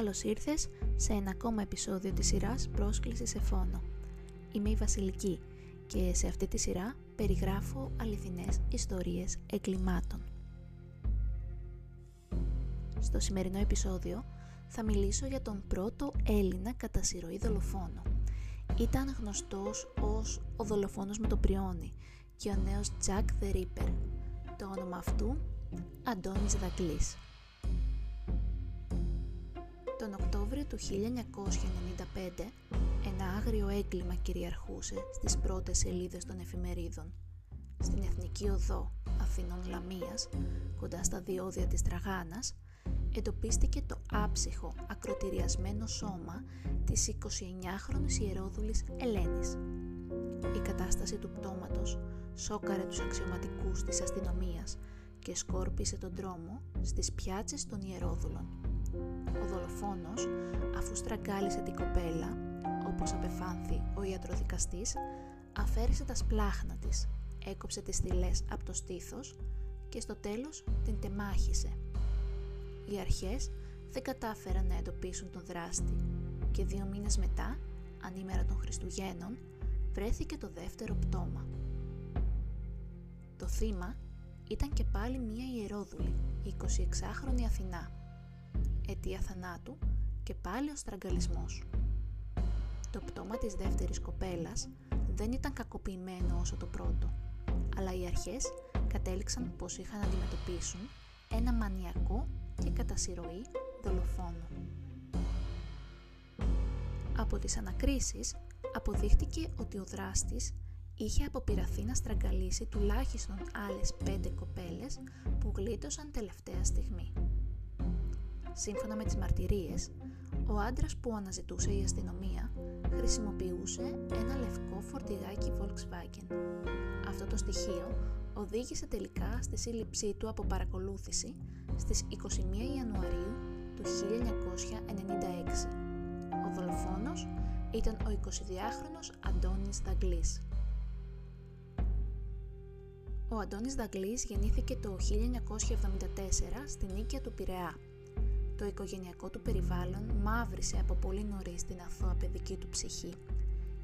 Καλώς ήρθες σε ένα ακόμα επεισόδιο της σειράς «Πρόσκληση σε φόνο». Είμαι η Βασιλική και σε αυτή τη σειρά περιγράφω αληθινές ιστορίες εγκλημάτων. Στο σημερινό επεισόδιο θα μιλήσω για τον πρώτο Έλληνα κατά συρροή δολοφόνο. Ήταν γνωστός ως ο δολοφόνος με το πριόνι και ο νέος Jack the Ripper. Το όνομα αυτού Αντώνης Δακλής. Οκτώβριο του 1995 ένα άγριο έγκλημα κυριαρχούσε στις πρώτες σελίδες των εφημερίδων. Στην Εθνική Οδό Αθηνών Λαμίας, κοντά στα διόδια της Τραγάνας, εντοπίστηκε το άψυχο ακροτηριασμένο σώμα της 29χρονης ιερόδουλης Ελένης. Η κατάσταση του πτώματος σόκαρε τους αξιωματικούς της αστυνομίας και σκόρπισε τον δρόμο στις πιάτσες των ιερόδουλων. Ο δολοφόνος, αφού στραγγάλισε την κοπέλα, όπως απεφάνθη ο ιατροδικαστής, αφαίρεσε τα σπλάχνα της, έκοψε τις στυλές από το στήθος και στο τέλος την τεμάχισε. Οι αρχές δεν κατάφεραν να εντοπίσουν τον δράστη και δύο μήνες μετά, ανήμερα των Χριστουγέννων, βρέθηκε το δεύτερο πτώμα. Το θύμα ήταν και πάλι μία ιερόδουλη, η 26χρονη Αθηνά. Αιτία θανάτου και πάλι ο στραγγαλισμός. Το πτώμα της δεύτερης κοπέλας δεν ήταν κακοποιημένο όσο το πρώτο, αλλά οι αρχές κατέληξαν πως είχαν να αντιμετωπίσουν ένα μανιακό και κατά συρροή δολοφόνο. Από τις ανακρίσεις αποδείχτηκε ότι ο δράστης είχε αποπειραθεί να στραγγαλίσει τουλάχιστον άλλες πέντε κοπέλες που γλίτωσαν τελευταία στιγμή. Σύμφωνα με τις μαρτυρίες, ο άντρας που αναζητούσε η αστυνομία χρησιμοποιούσε ένα λευκό φορτηγάκι Volkswagen. Αυτό το στοιχείο οδήγησε τελικά στη σύλληψή του από παρακολούθηση στις 21 Ιανουαρίου του 1996. Ο δολοφόνος ήταν ο 22χρονος Αντώνης Δαγκλής. Ο Αντώνης Δαγκλής γεννήθηκε το 1974 στην Νίκαια του Πειραιά. Το οικογενειακό του περιβάλλον μαύρισε από πολύ νωρίς την αθώα παιδική του ψυχή.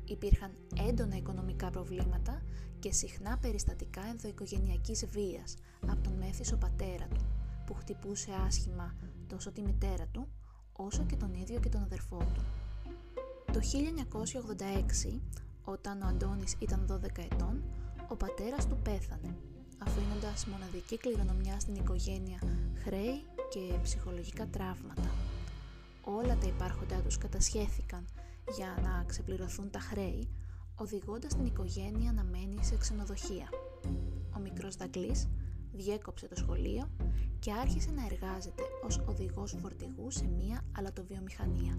Υπήρχαν έντονα οικονομικά προβλήματα και συχνά περιστατικά ενδοοικογενειακής βίας από τον μέθησο πατέρα του, που χτυπούσε άσχημα τόσο τη μητέρα του, όσο και τον ίδιο και τον αδερφό του. Το 1986, όταν ο Αντώνης ήταν 12 ετών, ο πατέρας του πέθανε, αφήνοντας μοναδική κληρονομιά στην οικογένεια χρέη και ψυχολογικά τραύματα. Όλα τα υπάρχοντά τους κατασχέθηκαν για να ξεπληρωθούν τα χρέη, οδηγώντας την οικογένεια να μένει σε ξενοδοχεία. Ο μικρός Δαγκλής διέκοψε το σχολείο και άρχισε να εργάζεται ως οδηγός φορτηγού σε μία αλατοβιομηχανία.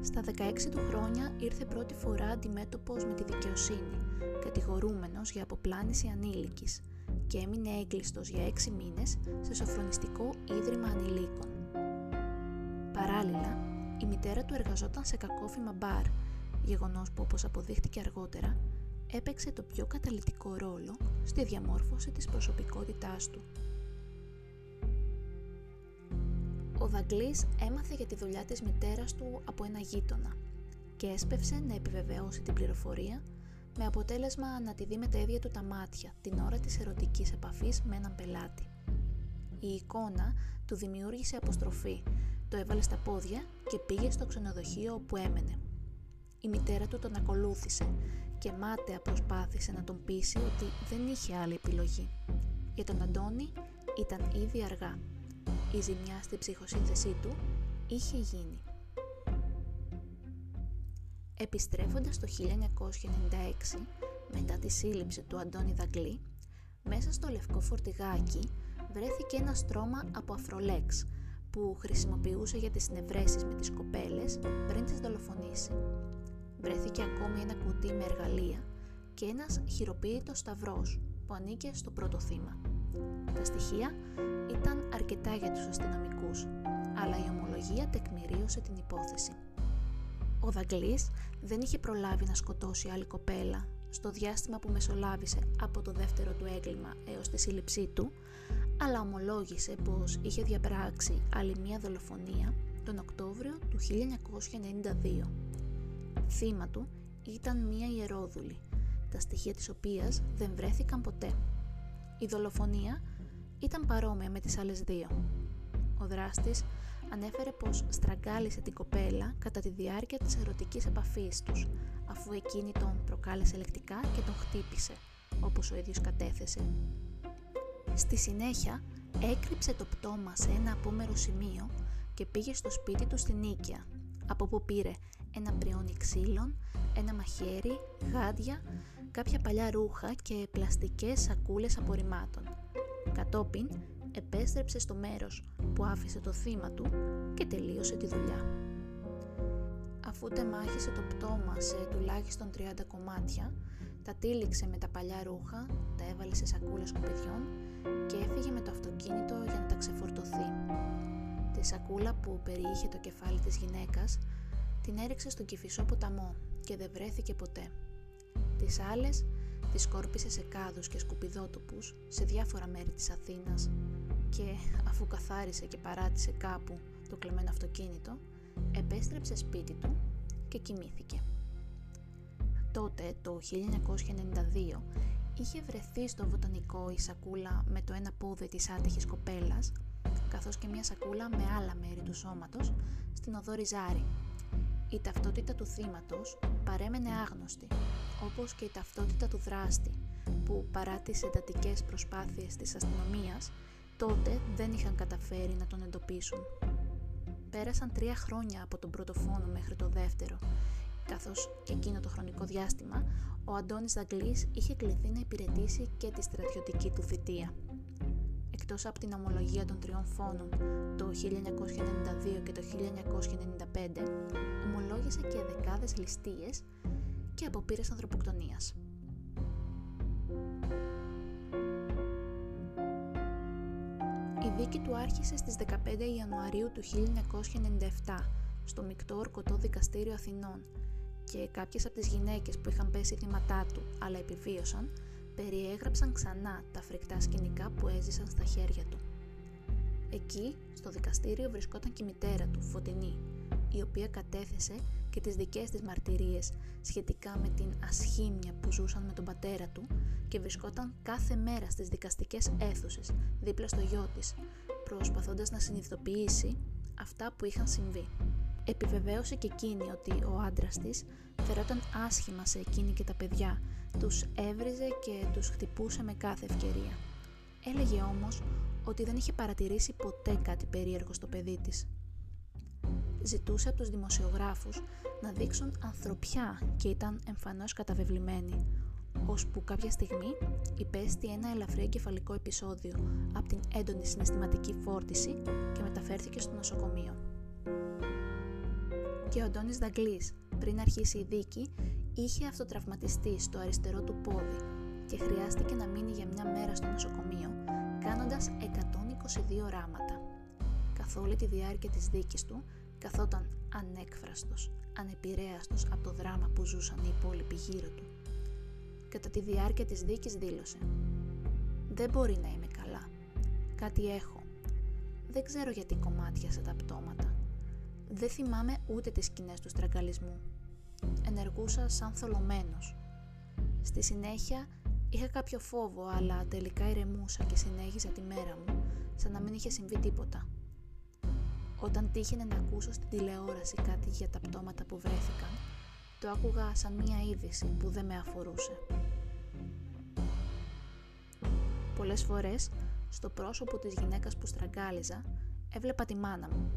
Στα 16 του χρόνια ήρθε πρώτη φορά αντιμέτωπος με τη δικαιοσύνη, κατηγορούμενος για αποπλάνηση ανήλικης και έμεινε έγκλειστος για 6 μήνες σε σοφρονιστικό ίδρυμα ανηλίκων. Παράλληλα, η μητέρα του εργαζόταν σε κακόφημα μπαρ, γεγονός που όπως αποδείχτηκε αργότερα, έπαιξε το πιο καταλητικό ρόλο στη διαμόρφωση της προσωπικότητάς του. Ο Δαγκλής έμαθε για τη δουλειά της μητέρας του από ένα γείτονα και έσπευσε να επιβεβαιώσει την πληροφορία με αποτέλεσμα να τη δει με τα ίδια του τα μάτια την ώρα της ερωτικής επαφής με έναν πελάτη. Η εικόνα του δημιούργησε αποστροφή, το έβαλε στα πόδια και πήγε στο ξενοδοχείο όπου έμενε. Η μητέρα του τον ακολούθησε και μάταια προσπάθησε να τον πείσει ότι δεν είχε άλλη επιλογή. Για τον Αντώνη ήταν ήδη αργά. Η ζημιά στην ψυχοσύνθεσή του είχε γίνει. Επιστρέφοντας το 1996, μετά τη σύλληψη του Αντώνη Δαγκλή, μέσα στο λευκό φορτηγάκι βρέθηκε ένα στρώμα από αφρολέξ που χρησιμοποιούσε για τις συνευρέσεις με τις κοπέλες πριν τις δολοφονήσει. Βρέθηκε ακόμη ένα κουτί με εργαλεία και ένας χειροποίητος σταυρός που ανήκε στο πρώτο θύμα. Τα στοιχεία ήταν αρκετά για τους αστυνομικούς, αλλά η ομολογία τεκμηρίωσε την υπόθεση. Ο Δαγκλής δεν είχε προλάβει να σκοτώσει άλλη κοπέλα στο διάστημα που μεσολάβησε από το δεύτερο του έγκλημα έως τη σύλληψή του, αλλά ομολόγησε πως είχε διαπράξει άλλη μία δολοφονία τον Οκτώβριο του 1992. Θύμα του ήταν μία ιερόδουλη, τα στοιχεία της οποίας δεν βρέθηκαν ποτέ. Η δολοφονία ήταν παρόμοια με τις άλλες δύο. Ο δράστης ανέφερε πως στραγγάλισε την κοπέλα κατά τη διάρκεια της ερωτικής επαφής τους, αφού εκείνη τον προκάλεσε λεκτικά και τον χτύπησε, όπως ο ίδιος κατέθεσε. Στη συνέχεια έκρυψε το πτώμα σε ένα απόμερο σημείο και πήγε στο σπίτι του στην Νίκαια, από που πήρε ένα πριόνι ξύλων, ένα μαχαίρι, γάντια, κάποια παλιά ρούχα και πλαστικές σακούλες απορριμμάτων. Κατόπιν επέστρεψε στο μέρος που άφησε το θύμα του και τελείωσε τη δουλειά. Αφού τεμάχισε το πτώμα σε τουλάχιστον 30 κομμάτια, τα τύλιξε με τα παλιά ρούχα, τα έβαλε σε σακούλες σκουπιδιών και έφυγε με το αυτοκίνητο για να τα ξεφορτωθεί. Τη σακούλα που περιείχε το κεφάλι της γυναίκας την έριξε στον κυφισό ποταμό και δεν βρέθηκε ποτέ. Τις άλλες τις σκόρπισε σε κάδους και σκουπιδότοπους σε διάφορα μέρη της Αθήνας και αφού καθάρισε και παράτησε κάπου το κλεμμένο αυτοκίνητο, επέστρεψε σπίτι του και κοιμήθηκε. Τότε, το 1992, είχε βρεθεί στο βοτανικό η σακούλα με το ένα πόδι της άτυχης κοπέλας, καθώς και μια σακούλα με άλλα μέρη του σώματος στην οδό Ριζάρη. Η ταυτότητα του θύματος παρέμενε άγνωστη, όπως και η ταυτότητα του δράστη, που παρά τις εντατικές προσπάθειες της αστυνομίας, τότε δεν είχαν καταφέρει να τον εντοπίσουν. Πέρασαν τρία χρόνια από τον πρώτο φόνο μέχρι το δεύτερο, καθώς εκείνο το χρονικό διάστημα ο Αντώνης Δαγκλής είχε κληθεί να υπηρετήσει και τη στρατιωτική του θητεία. Εκτός από την ομολογία των τριών φόνων το 1992 και το 1995, ομολόγησε και δεκάδες ληστείες και αποπήρες ανθρωποκτονίας. Δίκη του άρχισε στις 15 Ιανουαρίου του 1997 στο Μικτό Ορκωτό Δικαστήριο Αθηνών και κάποιες από τις γυναίκες που είχαν πέσει θύματά του αλλά επιβίωσαν περιέγραψαν ξανά τα φρικτά σκηνικά που έζησαν στα χέρια του. Εκεί, στο δικαστήριο, βρισκόταν και η μητέρα του, Φωτεινή, η οποία κατέθεσε και τις δικές της μαρτυρίες σχετικά με την ασχήμια που ζούσαν με τον πατέρα του και βρισκόταν κάθε μέρα στις δικαστικές αίθουσες δίπλα στο γιο της, προσπαθώντας να συνειδητοποιήσει αυτά που είχαν συμβεί. Επιβεβαίωσε και εκείνη ότι ο άντρας της φερόταν άσχημα σε εκείνη και τα παιδιά, τους έβριζε και τους χτυπούσε με κάθε ευκαιρία. Έλεγε όμως ότι δεν είχε παρατηρήσει ποτέ κάτι περίεργο στο παιδί της ζητούσε από τους δημοσιογράφους να δείξουν ανθρωπιά και ήταν εμφανώς καταβεβλημένη, ώσπου κάποια στιγμή υπέστη ένα ελαφρύ εγκεφαλικό επεισόδιο από την έντονη συναισθηματική φόρτιση και μεταφέρθηκε στο νοσοκομείο. Και ο Αντώνης Δαγκλής, πριν αρχίσει η δίκη, είχε αυτοτραυματιστεί στο αριστερό του πόδι και χρειάστηκε να μείνει για μια μέρα στο νοσοκομείο, κάνοντας 122 ράματα. Καθ' όλη τη διάρκεια της δίκης του, καθόταν ανέκφραστος, ανεπηρέαστος από το δράμα που ζούσαν οι υπόλοιποι γύρω του. Κατά τη διάρκεια της δίκης δήλωσε «Δεν μπορεί να είμαι καλά. Κάτι έχω. Δεν ξέρω γιατί κομμάτιασα τα πτώματα. Δεν θυμάμαι ούτε τις σκηνές του στραγγαλισμού. Ενεργούσα σαν θολωμένος. Στη συνέχεια είχα κάποιο φόβο, αλλά τελικά ηρεμούσα και συνέχισα τη μέρα μου, σαν να μην είχε συμβεί τίποτα. Όταν τύχαινε να ακούσω στην τηλεόραση κάτι για τα πτώματα που βρέθηκαν, το άκουγα σαν μία είδηση που δεν με αφορούσε. Πολλές φορές, στο πρόσωπο της γυναίκας που στραγγάλιζα, έβλεπα τη μάνα μου.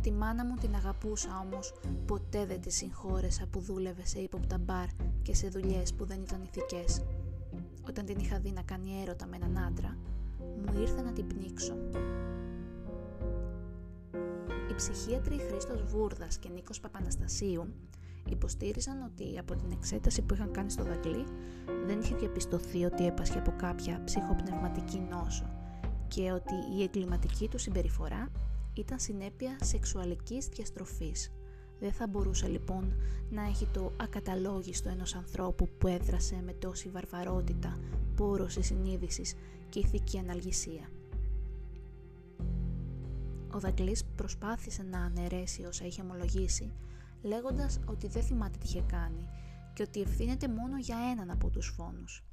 Τη μάνα μου την αγαπούσα όμως ποτέ δεν τη συγχώρεσα που δούλευε σε ύποπτα μπαρ και σε δουλειές που δεν ήταν ηθικές. Όταν την είχα δει να κάνει έρωτα με έναν άντρα, μου ήρθε να την πνίξω ψυχίατροι Χρήστος Βούρδας και Νίκος Παπαναστασίου υποστήριζαν ότι από την εξέταση που είχαν κάνει στο δαγκλή δεν είχε διαπιστωθεί ότι έπασχε από κάποια ψυχοπνευματική νόσο και ότι η εγκληματική του συμπεριφορά ήταν συνέπεια σεξουαλικής διαστροφής. Δεν θα μπορούσε λοιπόν να έχει το ακαταλόγιστο ενός ανθρώπου που έδρασε με τόση βαρβαρότητα, πόρωση συνείδησης και ηθική αναλγησία. Ο Δαγκλής προσπάθησε να αναιρέσει όσα είχε ομολογήσει, λέγοντας ότι δεν θυμάται τι είχε κάνει και ότι ευθύνεται μόνο για έναν από τους φόνους.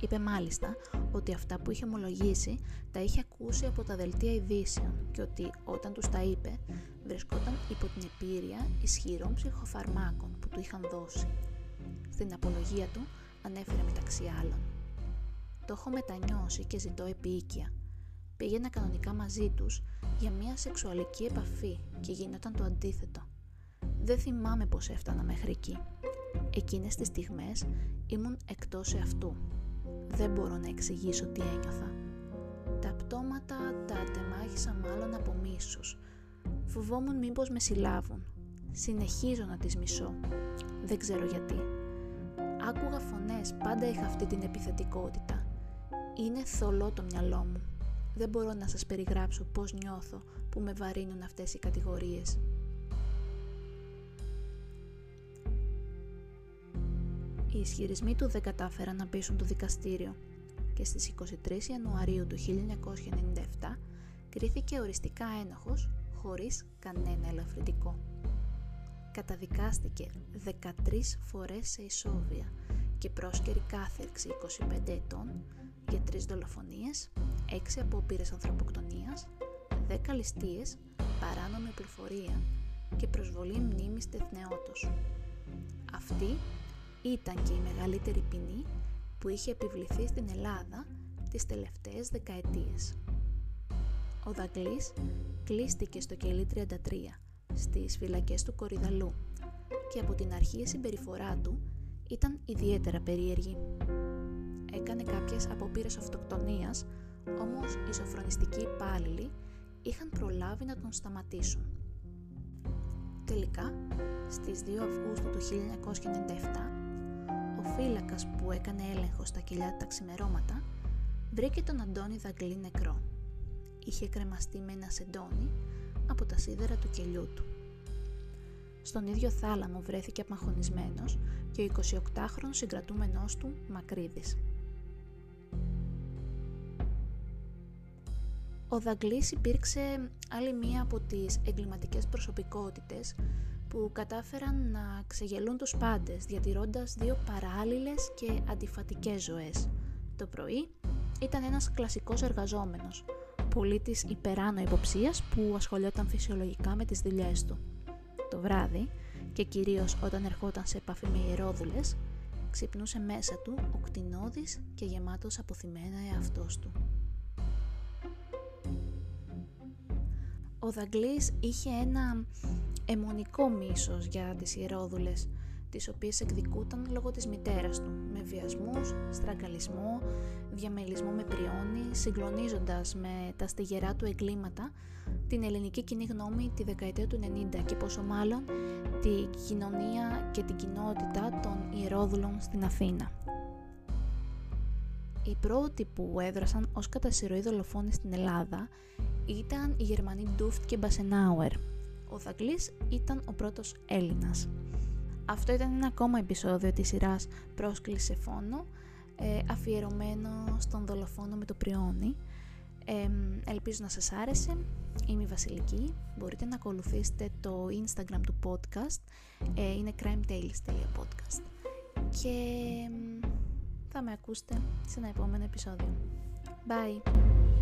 Είπε μάλιστα ότι αυτά που είχε ομολογήσει τα είχε ακούσει από τα δελτία ειδήσεων και ότι όταν τους τα είπε βρισκόταν υπό την επίρρεια ισχυρών ψυχοφαρμάκων που του είχαν δώσει. Στην απολογία του ανέφερε μεταξύ άλλων «Το έχω μετανιώσει και ζητώ επίοικια. Πήγαινα κανονικά μαζί τους για μια σεξουαλική επαφή και γινόταν το αντίθετο. Δεν θυμάμαι πως έφτανα μέχρι εκεί. Εκείνες τις στιγμές ήμουν εκτός εαυτού δεν μπορώ να εξηγήσω τι ένιωθα. Τα πτώματα τα τεμάχησα μάλλον από μίσος. Φοβόμουν μήπως με συλλάβουν. Συνεχίζω να τις μισώ. Δεν ξέρω γιατί. Άκουγα φωνές, πάντα είχα αυτή την επιθετικότητα. Είναι θολό το μυαλό μου. Δεν μπορώ να σας περιγράψω πώς νιώθω που με βαρύνουν αυτές οι κατηγορίες. Οι ισχυρισμοί του δεν κατάφεραν να πείσουν το δικαστήριο και στις 23 Ιανουαρίου του 1997 κρίθηκε οριστικά ένοχος χωρίς κανένα ελαφρυντικό. Καταδικάστηκε 13 φορές σε ισόβια και πρόσκαιρη κάθερξη 25 ετών για 3 δολοφονίες, 6 απόπειρες ανθρωποκτονίας, 10 ληστείες, παράνομη πληροφορία και προσβολή μνήμης τεθνεώτος. Αυτή ήταν και η μεγαλύτερη ποινή που είχε επιβληθεί στην Ελλάδα τις τελευταίες δεκαετίες. Ο Δαγκλής κλείστηκε στο κελί 33 στις φυλακές του Κορυδαλού και από την αρχή η συμπεριφορά του ήταν ιδιαίτερα περίεργη. Έκανε κάποιες απόπειρες αυτοκτονίας, όμως οι σοφρονιστικοί υπάλληλοι είχαν προλάβει να τον σταματήσουν. Τελικά, στις 2 Αυγούστου του 1997, φύλακας που έκανε έλεγχο στα κοιλιά τα ξημερώματα βρήκε τον Αντώνη Δαγκλή νεκρό. Είχε κρεμαστεί με ένα σεντόνι από τα σίδερα του κελιού του. Στον ίδιο θάλαμο βρέθηκε απαγχωνισμένος και ο 28χρονος συγκρατούμενός του Μακρύδης. Ο Δαγκλής υπήρξε άλλη μία από τις εγκληματικές προσωπικότητες που κατάφεραν να ξεγελούν τους πάντες διατηρώντας δύο παράλληλες και αντιφατικές ζωές. Το πρωί ήταν ένας κλασικός εργαζόμενος, πολίτης υπεράνω υποψίας που ασχολιόταν φυσιολογικά με τις δουλειές του. Το βράδυ, και κυρίως όταν ερχόταν σε επαφή με ιερόδουλες, ξυπνούσε μέσα του οκτινώδης και γεμάτος αποθυμένα εαυτός του. Ο Δαγκλής είχε ένα αιμονικό μίσος για τις ιερόδουλες, τις οποίες εκδικούταν λόγω της μητέρας του, με βιασμούς, στραγγαλισμό, διαμελισμό με πριόνι, συγκλονίζοντας με τα στιγερά του εγκλήματα την ελληνική κοινή γνώμη τη δεκαετία του 90 και πόσο μάλλον τη κοινωνία και την κοινότητα των ιερόδουλων στην Αθήνα. Οι πρώτοι που έδρασαν ως κατά δολοφόνοι στην Ελλάδα ήταν οι Γερμανοί Ντούφτ και Μπασενάουερ, ο Δαγκλής ήταν ο πρώτος Έλληνας. Αυτό ήταν ένα ακόμα επεισόδιο της σειράς «Πρόσκληση σε φόνο», ε, αφιερωμένο στον δολοφόνο με το πριόνι. Ε, ελπίζω να σας άρεσε. Είμαι η Βασιλική. Μπορείτε να ακολουθήσετε το Instagram του podcast. Ε, είναι crimetales.podcast. Και θα με ακούσετε σε ένα επόμενο επεισόδιο. Bye!